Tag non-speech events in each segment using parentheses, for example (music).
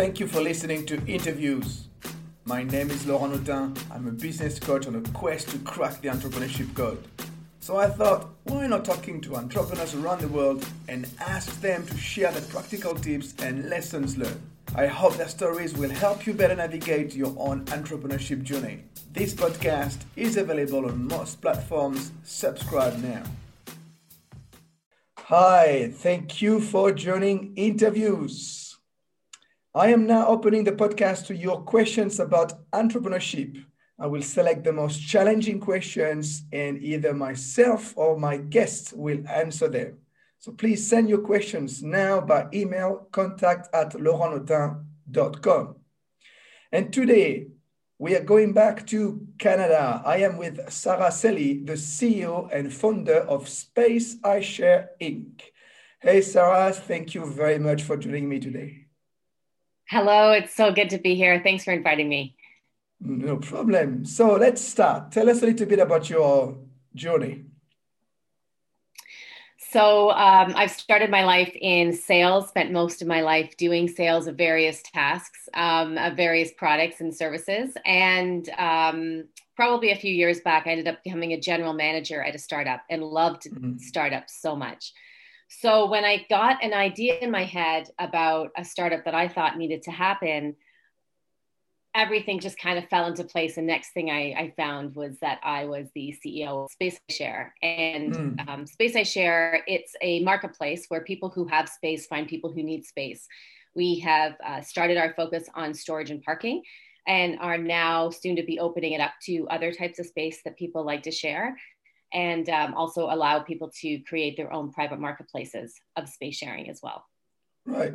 Thank you for listening to Interviews. My name is Laurent Autain. I'm a business coach on a quest to crack the entrepreneurship code. So I thought, why not talking to entrepreneurs around the world and ask them to share the practical tips and lessons learned. I hope their stories will help you better navigate your own entrepreneurship journey. This podcast is available on most platforms. Subscribe now. Hi, thank you for joining interviews. I am now opening the podcast to your questions about entrepreneurship. I will select the most challenging questions and either myself or my guests will answer them. So please send your questions now by email contact at laurentautain.com. And today we are going back to Canada. I am with Sarah Selhi, the CEO and founder of SpaceiShare Inc. Hey, Sarah, thank you very much for joining me today. Hello, it's so good to be here. Thanks for inviting me. No problem. So let's start. Tell us a little bit about your journey. So um, I've started my life in sales, spent most of my life doing sales of various tasks, um, of various products and services. And um, probably a few years back, I ended up becoming a general manager at a startup and loved mm-hmm. startups so much. So when I got an idea in my head about a startup that I thought needed to happen, everything just kind of fell into place. And next thing I, I found was that I was the CEO of Space Share. And mm. um, SpaceiShare, it's a marketplace where people who have space find people who need space. We have uh, started our focus on storage and parking and are now soon to be opening it up to other types of space that people like to share and um, also allow people to create their own private marketplaces of space sharing as well. Right.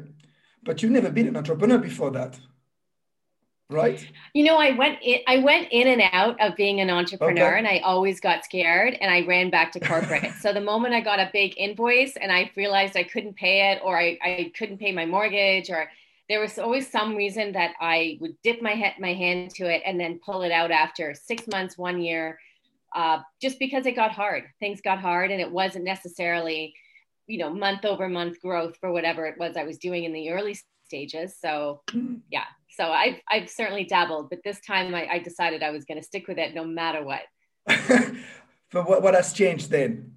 But you've never been an entrepreneur before that. Right. You know, I went in, I went in and out of being an entrepreneur okay. and I always got scared and I ran back to corporate. (laughs) so the moment I got a big invoice and I realized I couldn't pay it or I, I couldn't pay my mortgage or there was always some reason that I would dip my head my hand to it and then pull it out after six months, one year, uh, just because it got hard. Things got hard, and it wasn't necessarily, you know, month over month growth for whatever it was I was doing in the early stages. So, mm-hmm. yeah. So I've I've certainly dabbled, but this time I, I decided I was going to stick with it no matter what. (laughs) but what what has changed then?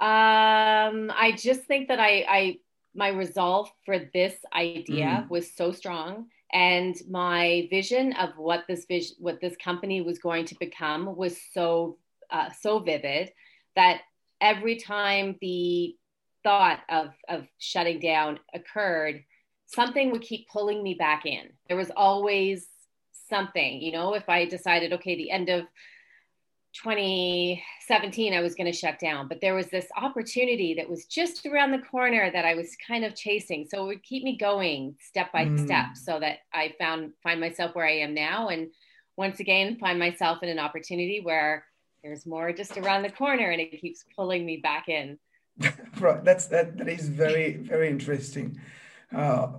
Um, I just think that I I my resolve for this idea mm. was so strong and my vision of what this vision what this company was going to become was so uh, so vivid that every time the thought of of shutting down occurred something would keep pulling me back in. There was always something you know if i decided okay the end of 2017 I was going to shut down, but there was this opportunity that was just around the corner that I was kind of chasing. So it would keep me going step by mm. step so that I found find myself where I am now and once again find myself in an opportunity where there's more just around the corner and it keeps pulling me back in. (laughs) right. That's that that is very very interesting. Uh,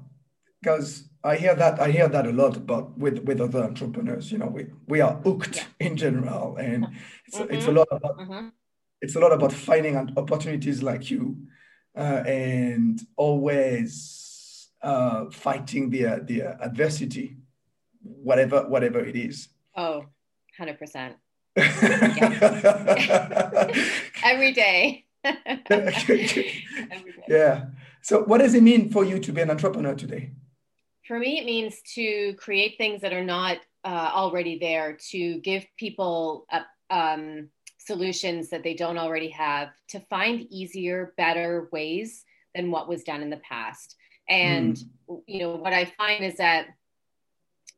because I hear that I hear that a lot about with with other entrepreneurs. You know, we we are hooked yeah. in general, and it's mm-hmm. it's a lot about mm-hmm. it's a lot about finding opportunities like you, uh, and always uh, fighting the the adversity, whatever whatever it is. Oh, 100 percent. (laughs) Every day. (laughs) (laughs) Every day. Yeah. So, what does it mean for you to be an entrepreneur today? For me, it means to create things that are not uh, already there, to give people uh, um, solutions that they don't already have, to find easier, better ways than what was done in the past. And, mm. you know, what I find is that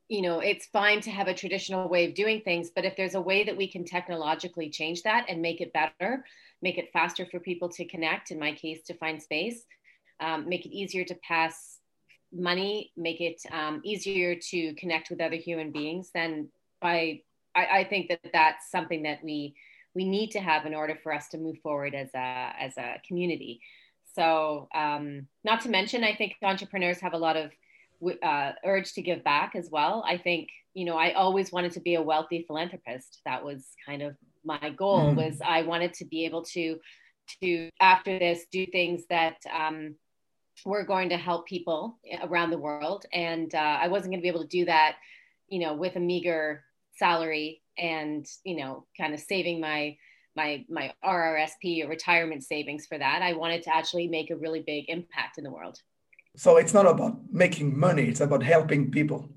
you know it's fine to have a traditional way of doing things but if there's a way that we can technologically change that and make it better make it faster for people to connect in my case to find space um, make it easier to pass money, make it um, easier to connect with other human beings, then by I, I, think that that's something that we we need to have in order for us to move forward as a as a community. So, um, not to mention, I think entrepreneurs have a lot of uh, urge to give back as well. I think you know I always wanted to be a wealthy philanthropist. That was kind of my goal. Mm. Was I wanted to be able to to after this do things that um, were going to help people around the world, and uh, I wasn't going to be able to do that, you know, with a meager salary and you know, kind of saving my my my RRSP or retirement savings for that. I wanted to actually make a really big impact in the world. So it's not about making money; it's about helping people.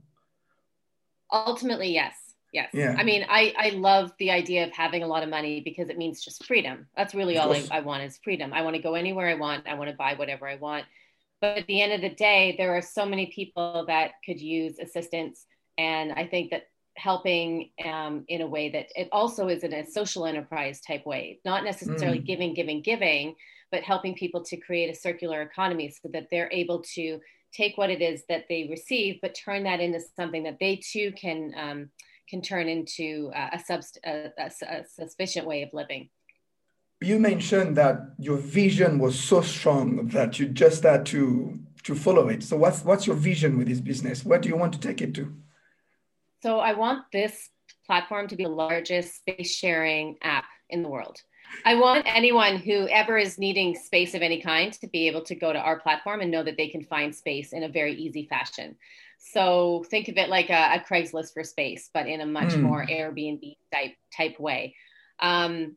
Ultimately, yes. Yes. Yeah. I mean, I, I love the idea of having a lot of money because it means just freedom. That's really all I, I want is freedom. I want to go anywhere I want. I want to buy whatever I want. But at the end of the day, there are so many people that could use assistance. And I think that helping um, in a way that it also is in a social enterprise type way, not necessarily mm. giving, giving, giving, but helping people to create a circular economy so that they're able to take what it is that they receive, but turn that into something that they too can um, can turn into a, subst- a, a, a sufficient way of living. You mentioned that your vision was so strong that you just had to to follow it. So what's what's your vision with this business? Where do you want to take it to? So I want this platform to be the largest space sharing app in the world. I want anyone who ever is needing space of any kind to be able to go to our platform and know that they can find space in a very easy fashion. So think of it like a, a Craigslist for space, but in a much mm. more Airbnb type type way. Um,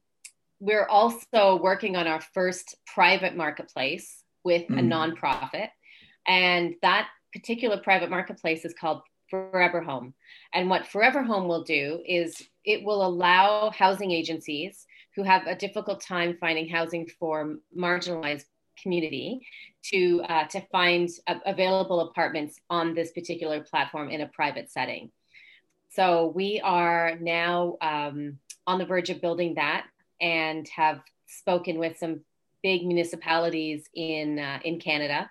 we're also working on our first private marketplace with mm. a nonprofit, and that particular private marketplace is called Forever Home. And what Forever Home will do is it will allow housing agencies who have a difficult time finding housing for marginalized community to uh, to find available apartments on this particular platform in a private setting. So we are now um, on the verge of building that and have spoken with some big municipalities in uh, in Canada,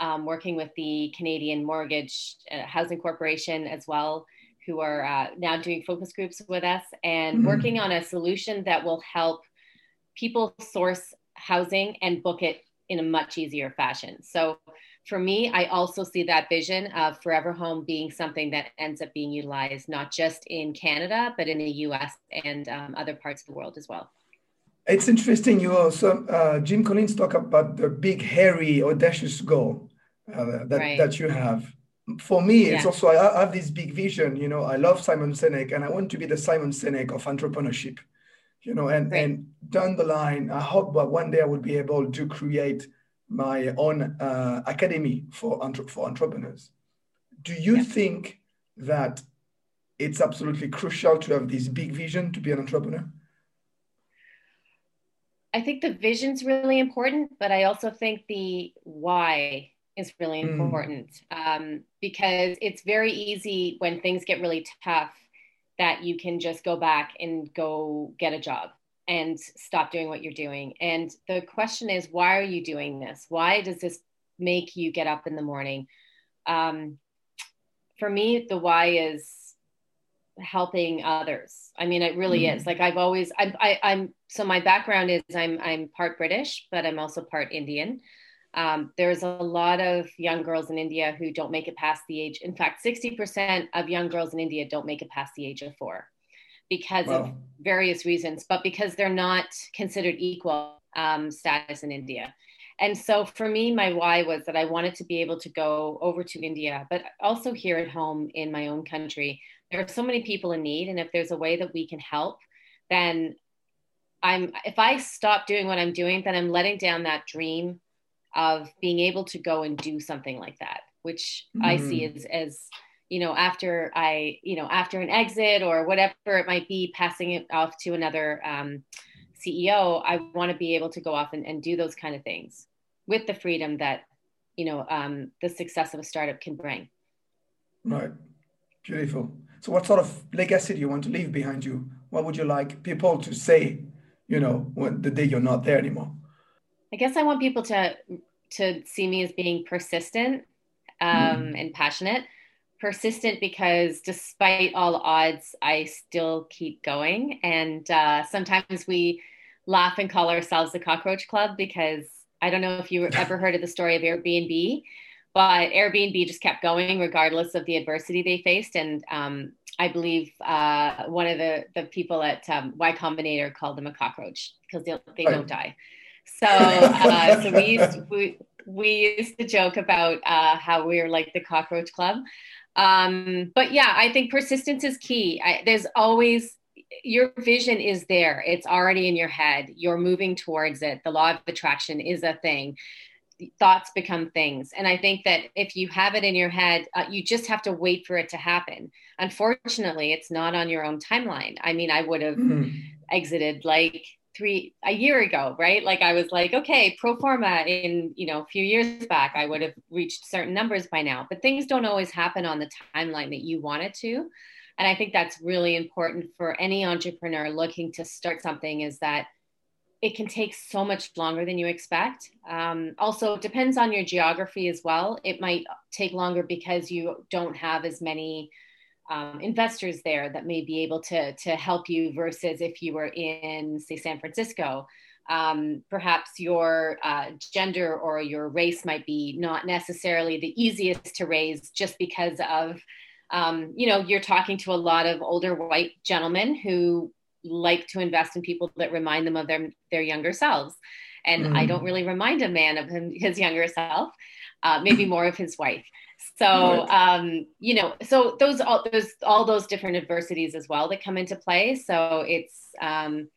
um, working with the Canadian Mortgage uh, Housing Corporation as well, who are uh, now doing focus groups with us and mm-hmm. working on a solution that will help people source housing and book it in a much easier fashion. So for me, I also see that vision of Forever Home being something that ends up being utilized not just in Canada, but in the US and um, other parts of the world as well. It's interesting. You also, uh, Jim Collins talk about the big, hairy, audacious goal uh, that, right. that you have. For me, it's also, I have this big vision. You know, I love Simon Sinek and I want to be the Simon Sinek of entrepreneurship you know, and, right. and down the line, I hope that one day I will be able to create my own uh, academy for, entre- for entrepreneurs. Do you yeah. think that it's absolutely crucial to have this big vision to be an entrepreneur? I think the vision's really important, but I also think the why is really mm. important um, because it's very easy when things get really tough that you can just go back and go get a job and stop doing what you're doing. And the question is, why are you doing this? Why does this make you get up in the morning? Um, for me, the why is helping others. I mean, it really mm-hmm. is. Like I've always, I'm, I, I'm. So my background is I'm, I'm part British, but I'm also part Indian. Um, there's a lot of young girls in India who don't make it past the age. In fact, 60% of young girls in India don't make it past the age of four because wow. of various reasons, but because they're not considered equal um, status in India. And so for me, my why was that I wanted to be able to go over to India, but also here at home in my own country. There are so many people in need. And if there's a way that we can help, then I'm, if I stop doing what I'm doing, then I'm letting down that dream of being able to go and do something like that, which mm-hmm. I see mm-hmm. as, as, you know, after I, you know, after an exit or whatever it might be, passing it off to another um, CEO, I want to be able to go off and, and do those kind of things with the freedom that, you know, um, the success of a startup can bring. Right. Beautiful. So, what sort of legacy do you want to leave behind you? What would you like people to say, you know, when the day you're not there anymore? I guess I want people to to see me as being persistent um, mm. and passionate. Persistent because despite all odds, I still keep going. And uh, sometimes we laugh and call ourselves the Cockroach Club because I don't know if you (laughs) ever heard of the story of Airbnb, but Airbnb just kept going regardless of the adversity they faced. And um, I believe uh, one of the, the people at um, Y Combinator called them a cockroach because they, they don't die. So, uh, so we used we, we used to joke about uh, how we are like the cockroach club. Um, but yeah, I think persistence is key. I, there's always your vision is there. It's already in your head. You're moving towards it. The law of attraction is a thing. Thoughts become things. And I think that if you have it in your head, uh, you just have to wait for it to happen. Unfortunately, it's not on your own timeline. I mean, I would have mm-hmm. exited like three a year ago right like i was like okay pro forma in you know a few years back i would have reached certain numbers by now but things don't always happen on the timeline that you want it to and i think that's really important for any entrepreneur looking to start something is that it can take so much longer than you expect um, also it depends on your geography as well it might take longer because you don't have as many um, investors there that may be able to to help you versus if you were in say San Francisco. Um, perhaps your uh, gender or your race might be not necessarily the easiest to raise just because of um, you know you're talking to a lot of older white gentlemen who like to invest in people that remind them of their their younger selves and mm. i don't really remind a man of him, his younger self uh, maybe more of his wife so um, you know, so those all those all those different adversities as well that come into play. So it's um,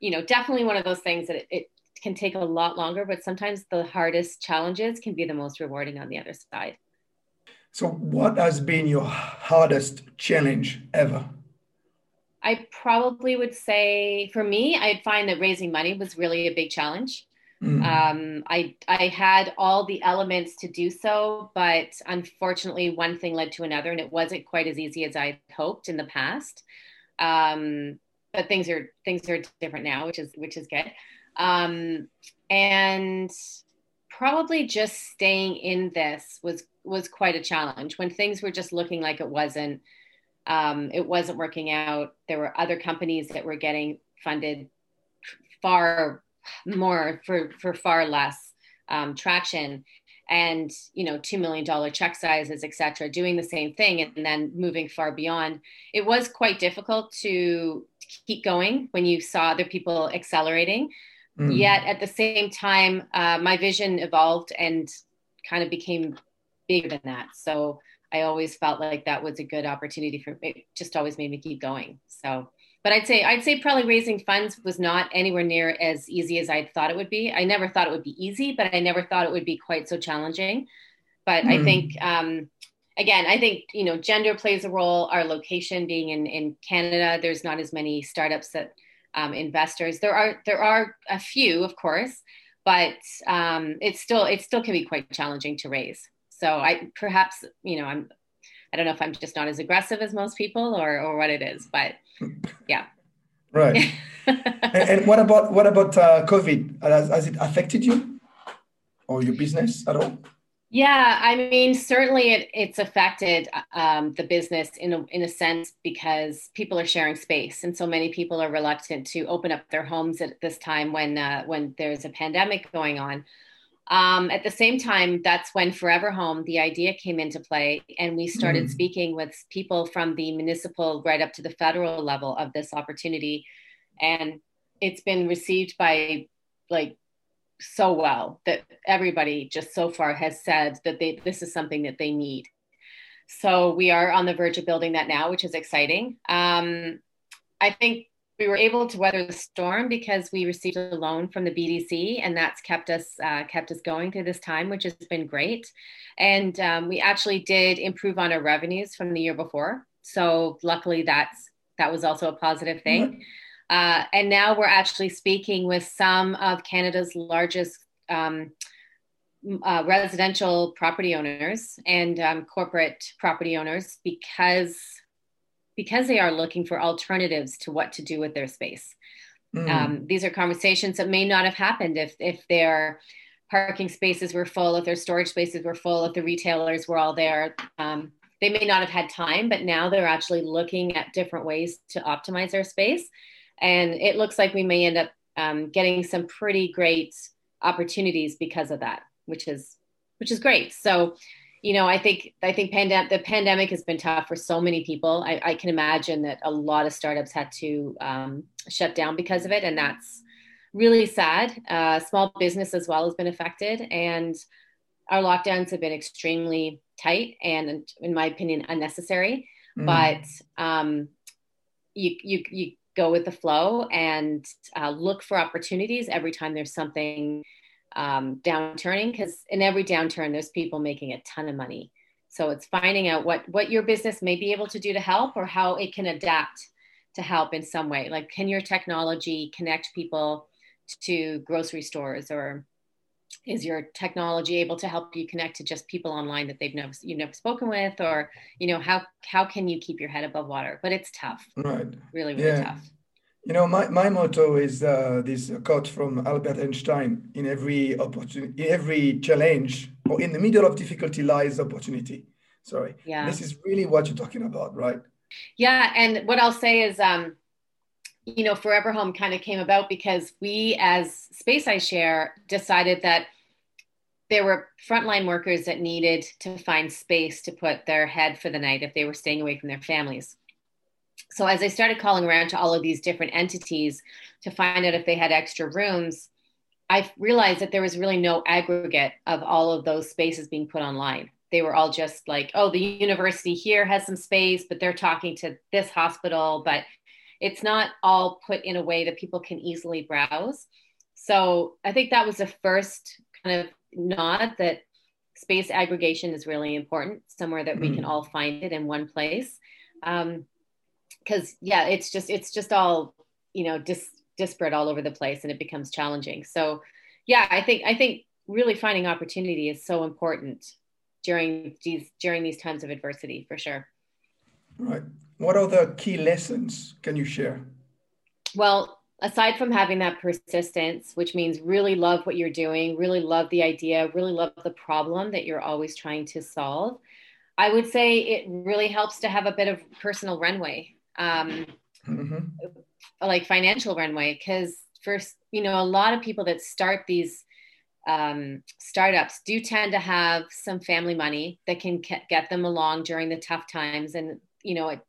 you know definitely one of those things that it, it can take a lot longer, but sometimes the hardest challenges can be the most rewarding on the other side. So, what has been your hardest challenge ever? I probably would say for me, I'd find that raising money was really a big challenge. Mm. Um, I I had all the elements to do so, but unfortunately, one thing led to another, and it wasn't quite as easy as I hoped in the past. Um, but things are things are different now, which is which is good. Um, and probably just staying in this was was quite a challenge when things were just looking like it wasn't um, it wasn't working out. There were other companies that were getting funded far more for for far less um, traction and you know two million dollar check sizes etc doing the same thing and then moving far beyond it was quite difficult to keep going when you saw other people accelerating mm. yet at the same time uh, my vision evolved and kind of became bigger than that so i always felt like that was a good opportunity for it just always made me keep going so but I'd say I'd say probably raising funds was not anywhere near as easy as I thought it would be. I never thought it would be easy, but I never thought it would be quite so challenging. But mm. I hmm. think um, again, I think you know gender plays a role. Our location being in in Canada, there's not as many startups that um, investors. There are there are a few, of course, but um, it's still it still can be quite challenging to raise. So I perhaps you know I'm I don't know if I'm just not as aggressive as most people or or what it is, but yeah. Right. (laughs) and, and, what about what about uh, COVID? Has, has it affected you or your business at all? Yeah, I mean, certainly it, it's affected um, the business in a, in a sense because people are sharing space, and so many people are reluctant to open up their homes at this time when uh, when there's a pandemic going on. Um, at the same time, that's when Forever Home, the idea came into play, and we started mm. speaking with people from the municipal right up to the federal level of this opportunity. And it's been received by like so well that everybody just so far has said that they this is something that they need. So we are on the verge of building that now, which is exciting. Um, I think we were able to weather the storm because we received a loan from the BDC, and that's kept us uh, kept us going through this time, which has been great. And um, we actually did improve on our revenues from the year before, so luckily that's that was also a positive thing. Mm-hmm. Uh, and now we're actually speaking with some of Canada's largest um, uh, residential property owners and um, corporate property owners because because they are looking for alternatives to what to do with their space. Mm. Um, these are conversations that may not have happened if if their parking spaces were full, if their storage spaces were full, if the retailers were all there. Um, they may not have had time, but now they're actually looking at different ways to optimize their space. And it looks like we may end up um, getting some pretty great opportunities because of that, which is which is great. So you know, I think I think pandem- the pandemic has been tough for so many people. I, I can imagine that a lot of startups had to um, shut down because of it, and that's really sad. Uh, small business as well has been affected, and our lockdowns have been extremely tight and, in my opinion, unnecessary. Mm. But um, you, you, you go with the flow and uh, look for opportunities every time there's something um, downturning because in every downturn there's people making a ton of money. So it's finding out what what your business may be able to do to help or how it can adapt to help in some way. Like can your technology connect people to grocery stores or is your technology able to help you connect to just people online that they've never you've never spoken with? Or you know how how can you keep your head above water? But it's tough. Right. Really really yeah. tough you know my, my motto is uh, this quote from albert einstein in every opportunity in every challenge or in the middle of difficulty lies opportunity. Sorry. Yeah. This is really what you're talking about right? Yeah and what i'll say is um you know, Forever Home kind of came about because we, as SpaceiShare, decided that there were frontline workers that needed to find space to put their head for the night if they were staying away from their families. So, as I started calling around to all of these different entities to find out if they had extra rooms, I realized that there was really no aggregate of all of those spaces being put online. They were all just like, oh, the university here has some space, but they're talking to this hospital, but it's not all put in a way that people can easily browse. So I think that was the first kind of nod that space aggregation is really important, somewhere that we can mm. all find it in one place. Um, because yeah, it's just it's just all you know dis- disparate all over the place, and it becomes challenging. So yeah, I think I think really finding opportunity is so important during these during these times of adversity for sure. Right. What other key lessons can you share? Well, aside from having that persistence, which means really love what you're doing, really love the idea, really love the problem that you're always trying to solve, I would say it really helps to have a bit of personal runway, um, mm-hmm. like financial runway, because first, you know, a lot of people that start these um, startups do tend to have some family money that can get them along during the tough times and you know, it,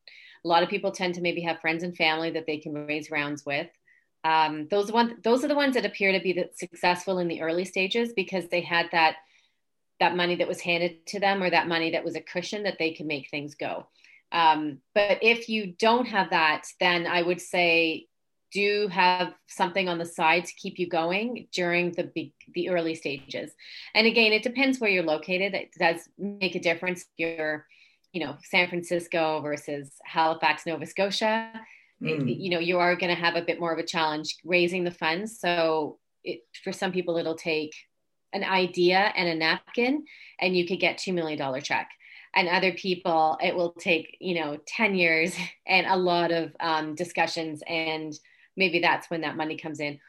a lot of people tend to maybe have friends and family that they can raise rounds with. Um, those one, those are the ones that appear to be the, successful in the early stages because they had that that money that was handed to them or that money that was a cushion that they could make things go. Um, but if you don't have that, then I would say do have something on the side to keep you going during the big, the early stages. And again, it depends where you're located. It does make a difference. You're you know San Francisco versus Halifax, Nova Scotia, mm. it, you know you are going to have a bit more of a challenge raising the funds. So it, for some people, it'll take an idea and a napkin, and you could get two million dollar check. And other people, it will take you know ten years (laughs) and a lot of um, discussions, and maybe that's when that money comes in.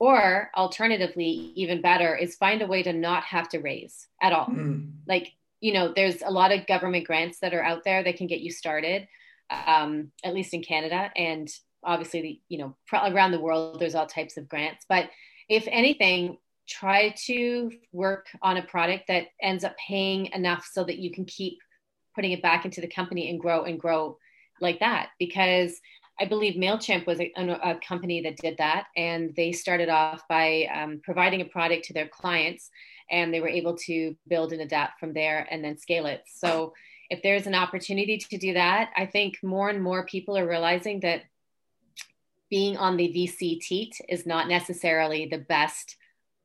Or alternatively, even better, is find a way to not have to raise at all. Mm. Like you know, there's a lot of government grants that are out there that can get you started, um, at least in Canada. And obviously, the, you know, around the world, there's all types of grants. But if anything, try to work on a product that ends up paying enough so that you can keep putting it back into the company and grow and grow like that. Because I believe MailChimp was a, a company that did that. And they started off by um, providing a product to their clients and they were able to build and adapt from there and then scale it. So if there's an opportunity to do that, I think more and more people are realizing that being on the VC teat is not necessarily the best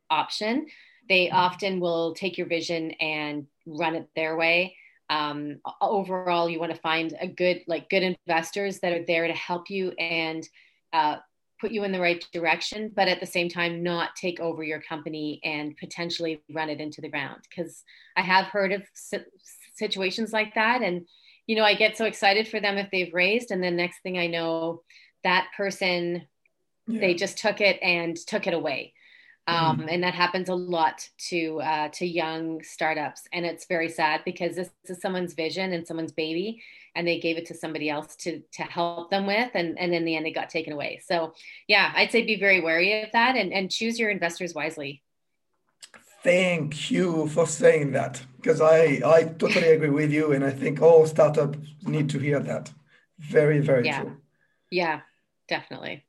option. They often will take your vision and run it their way. Um, overall, you want to find a good, like good investors that are there to help you and uh, put you in the right direction, but at the same time, not take over your company and potentially run it into the ground. Because I have heard of situations like that. And, you know, I get so excited for them if they've raised. And then next thing I know, that person, yeah. they just took it and took it away. Um, mm. And that happens a lot to uh, to young startups, and it's very sad because this is someone's vision and someone's baby, and they gave it to somebody else to to help them with and and in the end it got taken away. So yeah i'd say be very wary of that and and choose your investors wisely. Thank you for saying that because i i totally agree with you and i think all startups need to hear that. Very very yeah. true. Yeah definitely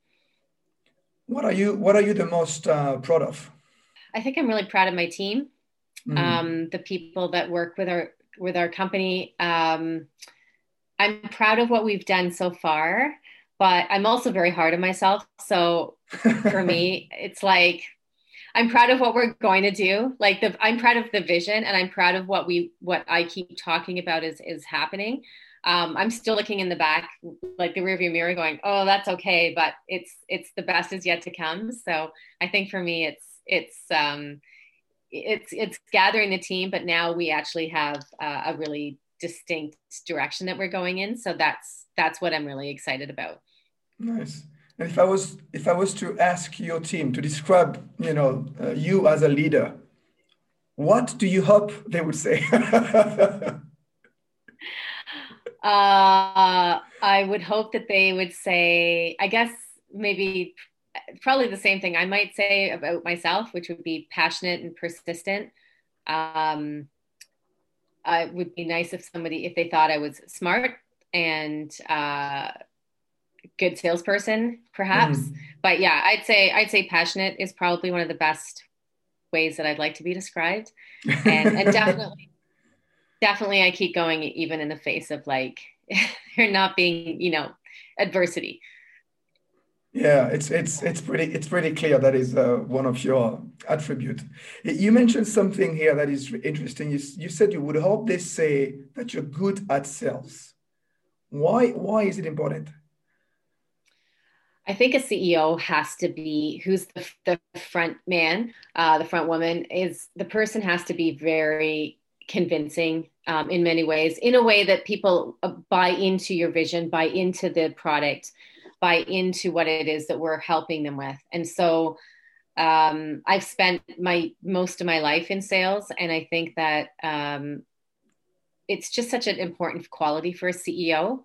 what are you what are you the most uh, proud of i think i'm really proud of my team mm. um, the people that work with our with our company. Um, I'm proud of what we've done so far, but I'm also very hard on myself. So for me, (laughs) it's like I'm proud of what we're going to do. Like the I'm proud of the vision and I'm proud of what we what I keep talking about is is happening. Um, I'm still looking in the back, like the rearview mirror, going, "Oh, that's okay," but it's it's the best is yet to come. So I think for me, it's it's um, it's it's gathering the team, but now we actually have uh, a really distinct direction that we're going in. So that's that's what I'm really excited about. Nice. And if I was if I was to ask your team to describe, you know, uh, you as a leader, what do you hope they would say? (laughs) uh, I would hope that they would say, I guess maybe probably the same thing I might say about myself, which would be passionate and persistent. Um, it would be nice if somebody, if they thought I was smart and uh, good salesperson, perhaps. Mm. But yeah, I'd say I'd say passionate is probably one of the best ways that I'd like to be described, and, and (laughs) definitely, definitely, I keep going even in the face of like (laughs) there not being you know adversity. Yeah, it's it's it's pretty it's pretty clear that is uh, one of your attributes. You mentioned something here that is interesting. You, you said you would hope they say that you're good at sales. Why why is it important? I think a CEO has to be who's the, the front man, uh, the front woman is the person has to be very convincing um, in many ways, in a way that people uh, buy into your vision, buy into the product, buy into what it is that we're helping them with. And so um, I've spent my most of my life in sales, and I think that um, it's just such an important quality for a CEO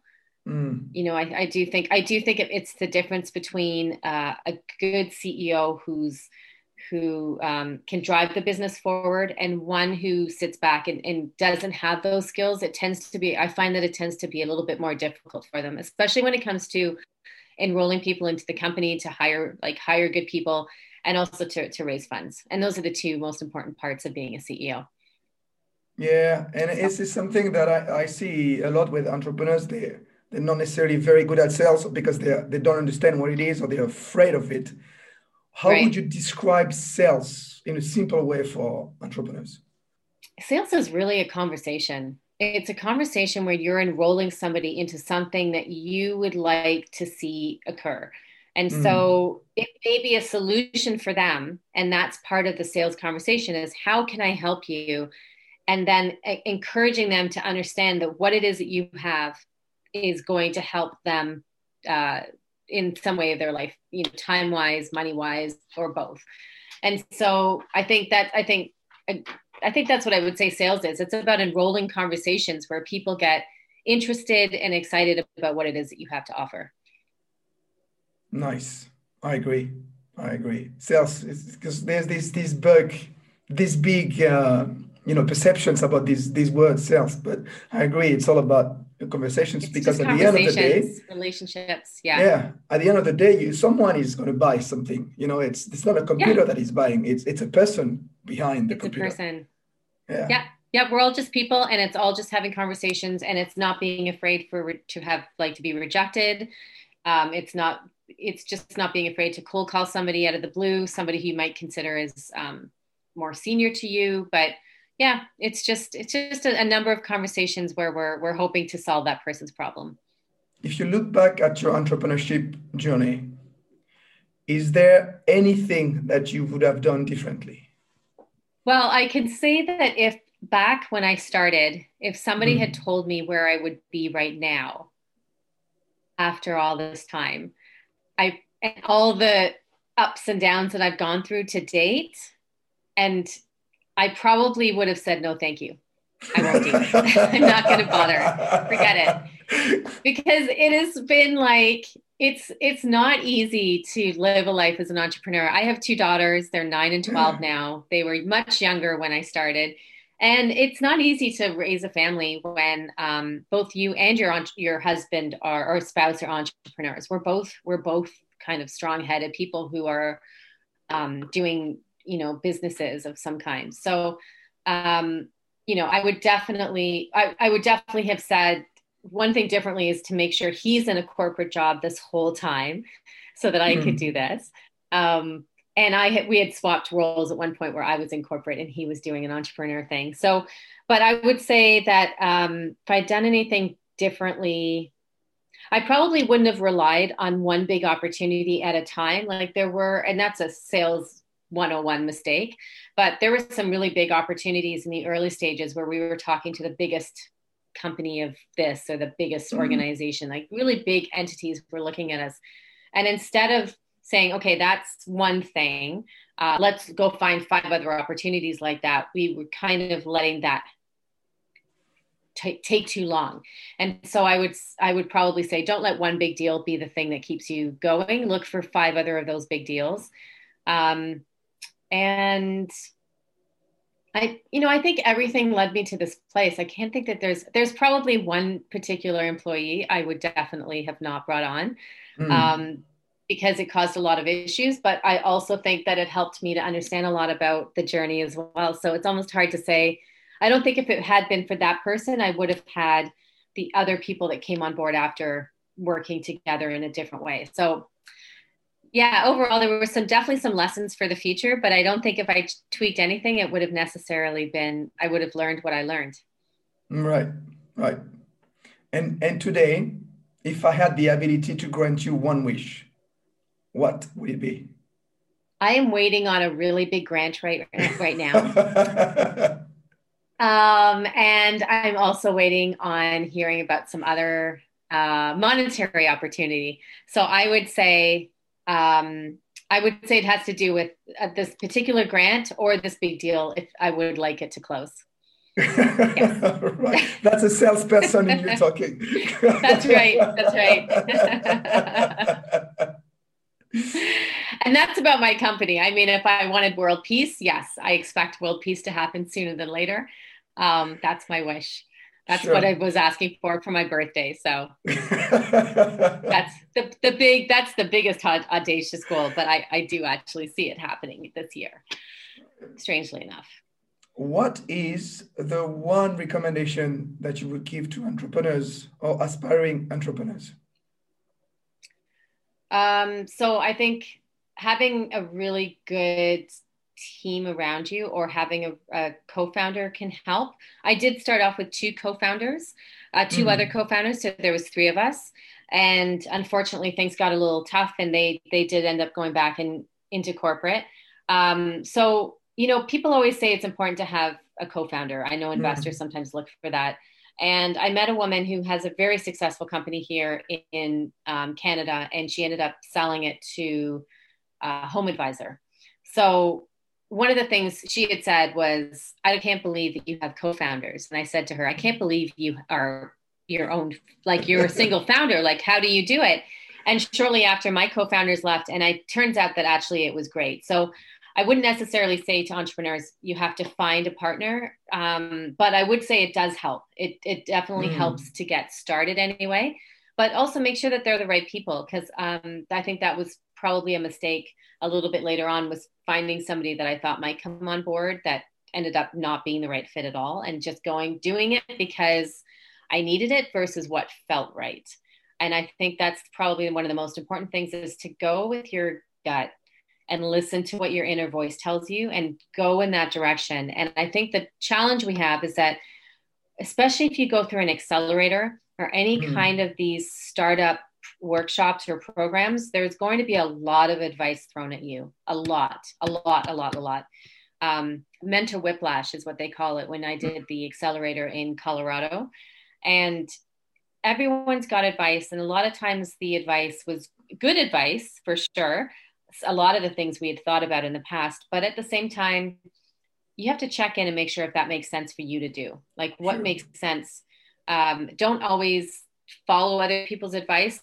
Mm. You know, I, I, do think I do think it's the difference between uh, a good CEO who's who um, can drive the business forward and one who sits back and, and, doesn't have those skills. It tends to be I find that it tends to be a little bit more difficult for them, especially when it comes to enrolling people into the company to hire like hire good people and also to, to raise funds. And those are the two most important parts of being a CEO. Yeah, and it's something that I, I see a lot with entrepreneurs there they're not necessarily very good at sales because they they don't understand what it is or they're afraid of it. How right. would you describe sales in a simple way for entrepreneurs? Sales is really a conversation. It's a conversation where you're enrolling somebody into something that you would like to see occur. And mm. so it may be a solution for them. And that's part of the sales conversation is how can I help you? And then encouraging them to understand that what it is that you have is going to help them uh, in some way of their life, you know, time wise, money wise, or both. And so I think that I think I think that's what I would say sales is. It's about enrolling conversations where people get interested and excited about what it is that you have to offer. Nice. I agree. I agree. Sales because there's this this bug, this big uh, you know perceptions about these these words sales, but I agree. It's all about conversations it's because at the end of the day relationships yeah. Yeah at the end of the day you someone is going to buy something. You know it's it's not a computer yeah. that is buying it's it's a person behind the it's computer. a person. Yeah. Yeah yeah we're all just people and it's all just having conversations and it's not being afraid for to have like to be rejected. Um, it's not it's just not being afraid to cold call somebody out of the blue somebody who you might consider as um, more senior to you but yeah it's just it's just a, a, number of conversations where we're we're hoping to solve that person's problem if you look back at your entrepreneurship journey is there anything that you would have done differently well i can say that if back when i started if somebody mm. had told me where i would be right now after all this time i and all the ups and downs that i've gone through to date and I probably would have said no, thank you. I won't do it. (laughs) I'm not going to bother. Forget it. Because it has been like it's it's not easy to live a life as an entrepreneur. I have two daughters. They're 9 and 12 (clears throat) now. They were much younger when I started. And it's not easy to raise a family when um, both you and your your husband are or spouse are entrepreneurs. We're both we're both kind of strong-headed people who are um, doing you know businesses of some kind so um, you know, I would definitely, I, I would definitely have said one thing differently is to make sure he's in a corporate job this whole time so that I mm. could hmm. do this. Um, and I had, we had swapped roles at one point where I was in corporate and he was doing an entrepreneur thing. So, but I would say that um, if I'd done anything differently, I probably wouldn't have relied on one big opportunity at a time. Like there were, and that's a sales 101 mistake, but there were some really big opportunities in the early stages where we were talking to the biggest company of this or the biggest mm-hmm. organization, like really big entities were looking at us. And instead of saying, okay, that's one thing, uh, let's go find five other opportunities like that, we were kind of letting that t- take too long. And so I would I would probably say, don't let one big deal be the thing that keeps you going. Look for five other of those big deals. Um, and I, you know, I think everything led me to this place. I can't think that there's there's probably one particular employee I would definitely have not brought on. Mm. Um, because it caused a lot of issues, but I also think that it helped me to understand a lot about the journey as well. So it's almost hard to say. I don't think if it had been for that person, I would have had the other people that came on board after working together in a different way. So yeah, overall, there were some definitely some lessons for the future, but I don't think if I tweaked anything, it would have necessarily been, I would have learned what I learned. Right, right. And, and today, if I had the ability to grant you one wish, what would it be? I am waiting on a really big grant right, right now. (laughs) um, and I'm also waiting on hearing about some other uh, monetary opportunity. So I would say um, I would say it has to do with uh, this particular grant or this big deal if I would like it to close. (laughs) right. That's a salesperson in you talking. (laughs) that's right. That's right. (laughs) and that's about my company. I mean, if I wanted world peace, yes, I expect world peace to happen sooner than later. Um, that's my wish. That's sure. what I was asking for for my birthday. So (laughs) that's the, the big, that's the biggest audacious goal, but I, I do actually see it happening this year, strangely enough. What is the one recommendation that you would give to entrepreneurs or aspiring entrepreneurs? Um, so I think having a really good team around you or having a, a, co-founder can help i did start off with two co-founders uh, 2 mm. other co-founders so there was three of us and unfortunately things got a little tough and they they did end up going back and into corporate um, so you know people always say it's important to have a co-founder i know mm. investors mm. sometimes look for that and i met a woman who has a very successful company here in, in um, canada and she ended up selling it to uh, HomeAdvisor so one of the things she had said was, I can't believe that you have co founders. And I said to her, I can't believe you are your own, like you're a (laughs) single founder. Like, how do you do it? And shortly after, my co founders left. And it turns out that actually it was great. So I wouldn't necessarily say to entrepreneurs, you have to find a partner. Um, but I would say it does help. It, it definitely mm. helps to get started anyway. But also make sure that they're the right people because um, I think that was probably a mistake a little bit later on was finding somebody that I thought might come on board that ended up not being the right fit at all and just going doing it because I needed it versus what felt right. And I think that's probably one of the most important things is to go with your gut and listen to what your inner voice tells you and go in that direction. And I think the challenge we have is that especially if you go through an accelerator or any mm. kind of these startup workshops or programs, there's going to be a lot of advice thrown at you. A lot, a lot, a lot, a lot. Um, mentor whiplash is what they call it when I did the accelerator in Colorado. And everyone's got advice. And a lot of times the advice was good advice for sure. A lot of the things we had thought about in the past. But at the same time, you have to check in and make sure if that makes sense for you to do. Like what makes sense. Um, don't always follow other people's advice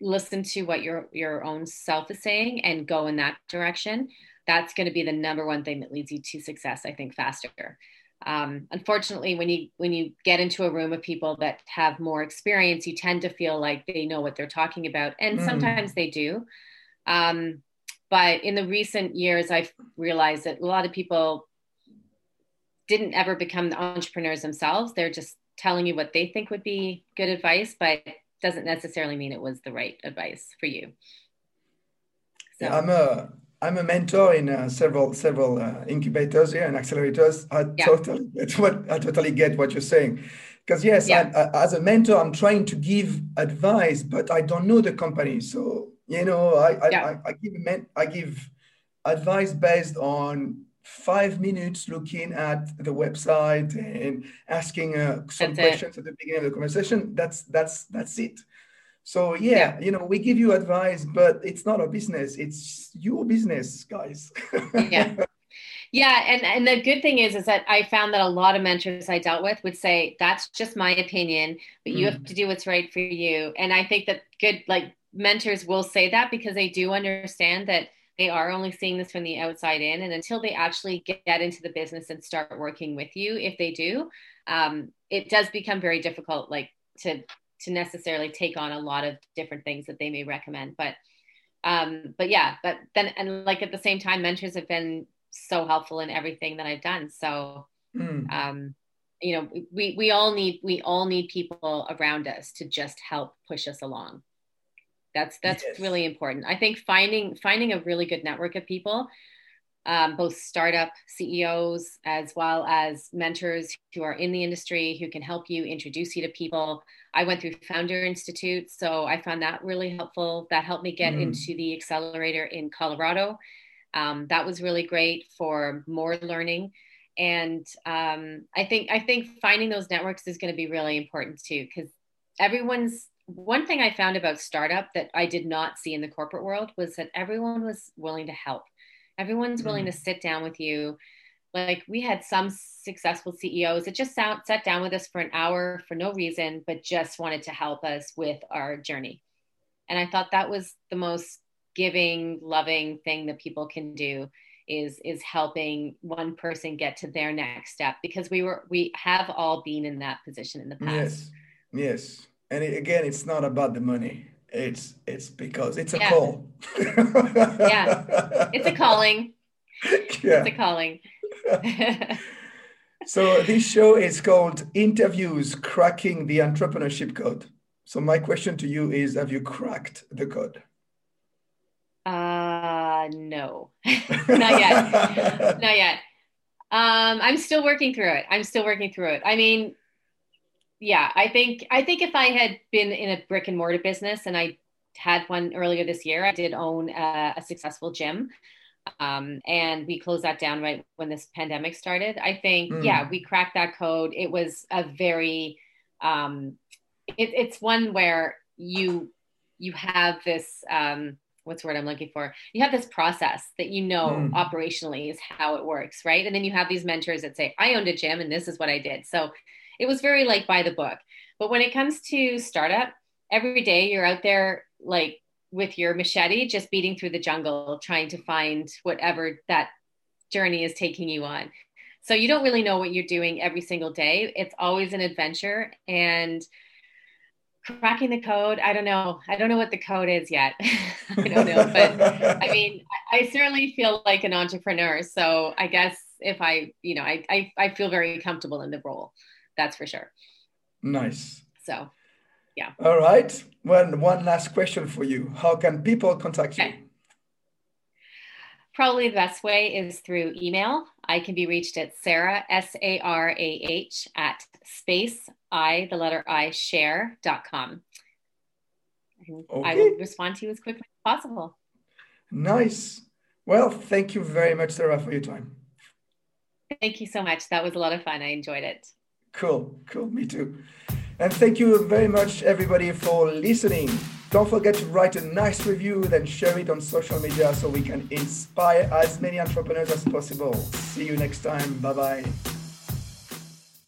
listen to what your your own self is saying and go in that direction that's going to be the number one thing that leads you to success i think faster um, unfortunately when you when you get into a room of people that have more experience you tend to feel like they know what they're talking about and mm. sometimes they do um, but in the recent years i've realized that a lot of people didn't ever become the entrepreneurs themselves. They're just telling you what they think would be good advice, but doesn't necessarily mean it was the right advice for you. So. Yeah, I'm a I'm a mentor in uh, several several uh, incubators here and accelerators. I yeah. totally get what I totally get what you're saying, because yes, yeah. I, I, as a mentor, I'm trying to give advice, but I don't know the company, so you know, I I, yeah. I, I give I give advice based on five minutes looking at the website and asking uh, some that's questions it. at the beginning of the conversation. That's that's that's it. So yeah, yeah, you know, we give you advice, but it's not a business. It's your business, guys. yeah. Yeah, and and the good thing is is that I found that a lot of mentors I dealt with would say that's just my opinion, but you mm. have to do what's right for you. And I think that good like mentors will say that because they do understand that they are only seeing this from the outside in and until they actually get into the business and start working with you if they do um, it does become very difficult like to to necessarily take on a lot of different things that they may recommend but um but yeah but then and like at the same time mentors have been so helpful in everything that i've done so mm. um you know we we all need we all need people around us to just help push us along that's that's yes. really important. I think finding finding a really good network of people, um, both startup CEOs as well as mentors who are in the industry who can help you introduce you to people. I went through Founder Institute, so I found that really helpful. That helped me get mm. into the accelerator in Colorado. Um, that was really great for more learning and um, I think I think finding those networks is going to be really important too because everyone's one thing I found about startup that I did not see in the corporate world was that everyone was willing to help. Everyone's willing mm. to sit down with you. Like we had some successful CEOs that just sat, sat down with us for an hour for no reason, but just wanted to help us with our journey. And I thought that was the most giving, loving thing that people can do is is helping one person get to their next step because we were we have all been in that position in the past. Yes. Yes and it, again it's not about the money. It's it's because it's a yeah. call. Yeah. It's a calling. Yeah. (laughs) it's a calling. (laughs) So this show is called interviews cracking the entrepreneurship code. So my question to you is have you cracked the code? Uh no. (laughs) Not yet. Not yet. Um i'm still working through it. I'm still working through it. I mean yeah, I think I think if I had been in a brick and mortar business and I had one earlier this year, I did own a, a successful gym. Um, and we closed that down right when this pandemic started. I think, mm. yeah, we cracked that code. It was a very, um, it, it's one where you you have this um, what's the word I'm looking for? You have this process that you know mm. operationally is how it works, right? And then you have these mentors that say, I owned a gym and this is what I did. So it was very like by the book. But when it comes to startup, every day you're out there like with your machete, just beating through the jungle, trying to find whatever that journey is taking you on. So you don't really know what you're doing every single day. It's always an adventure and cracking the code i don't know i don't know what the code is yet (laughs) i don't know but i (laughs) mean i certainly feel like an entrepreneur so i guess if i you know I, I i feel very comfortable in the role that's for sure. Nice. So, yeah. All right. One one last question for you. How can people contact you? Probably the best way is through email. I can be reached at Sarah, S A R A H, at space, I, the letter I, share.com. Okay. I will respond to you as quickly as possible. Nice. Well, thank you very much, Sarah, for your time. Thank you so much. That was a lot of fun. I enjoyed it. Cool, cool, me too. And thank you very much, everybody, for listening. Don't forget to write a nice review, then share it on social media so we can inspire as many entrepreneurs as possible. See you next time. Bye bye.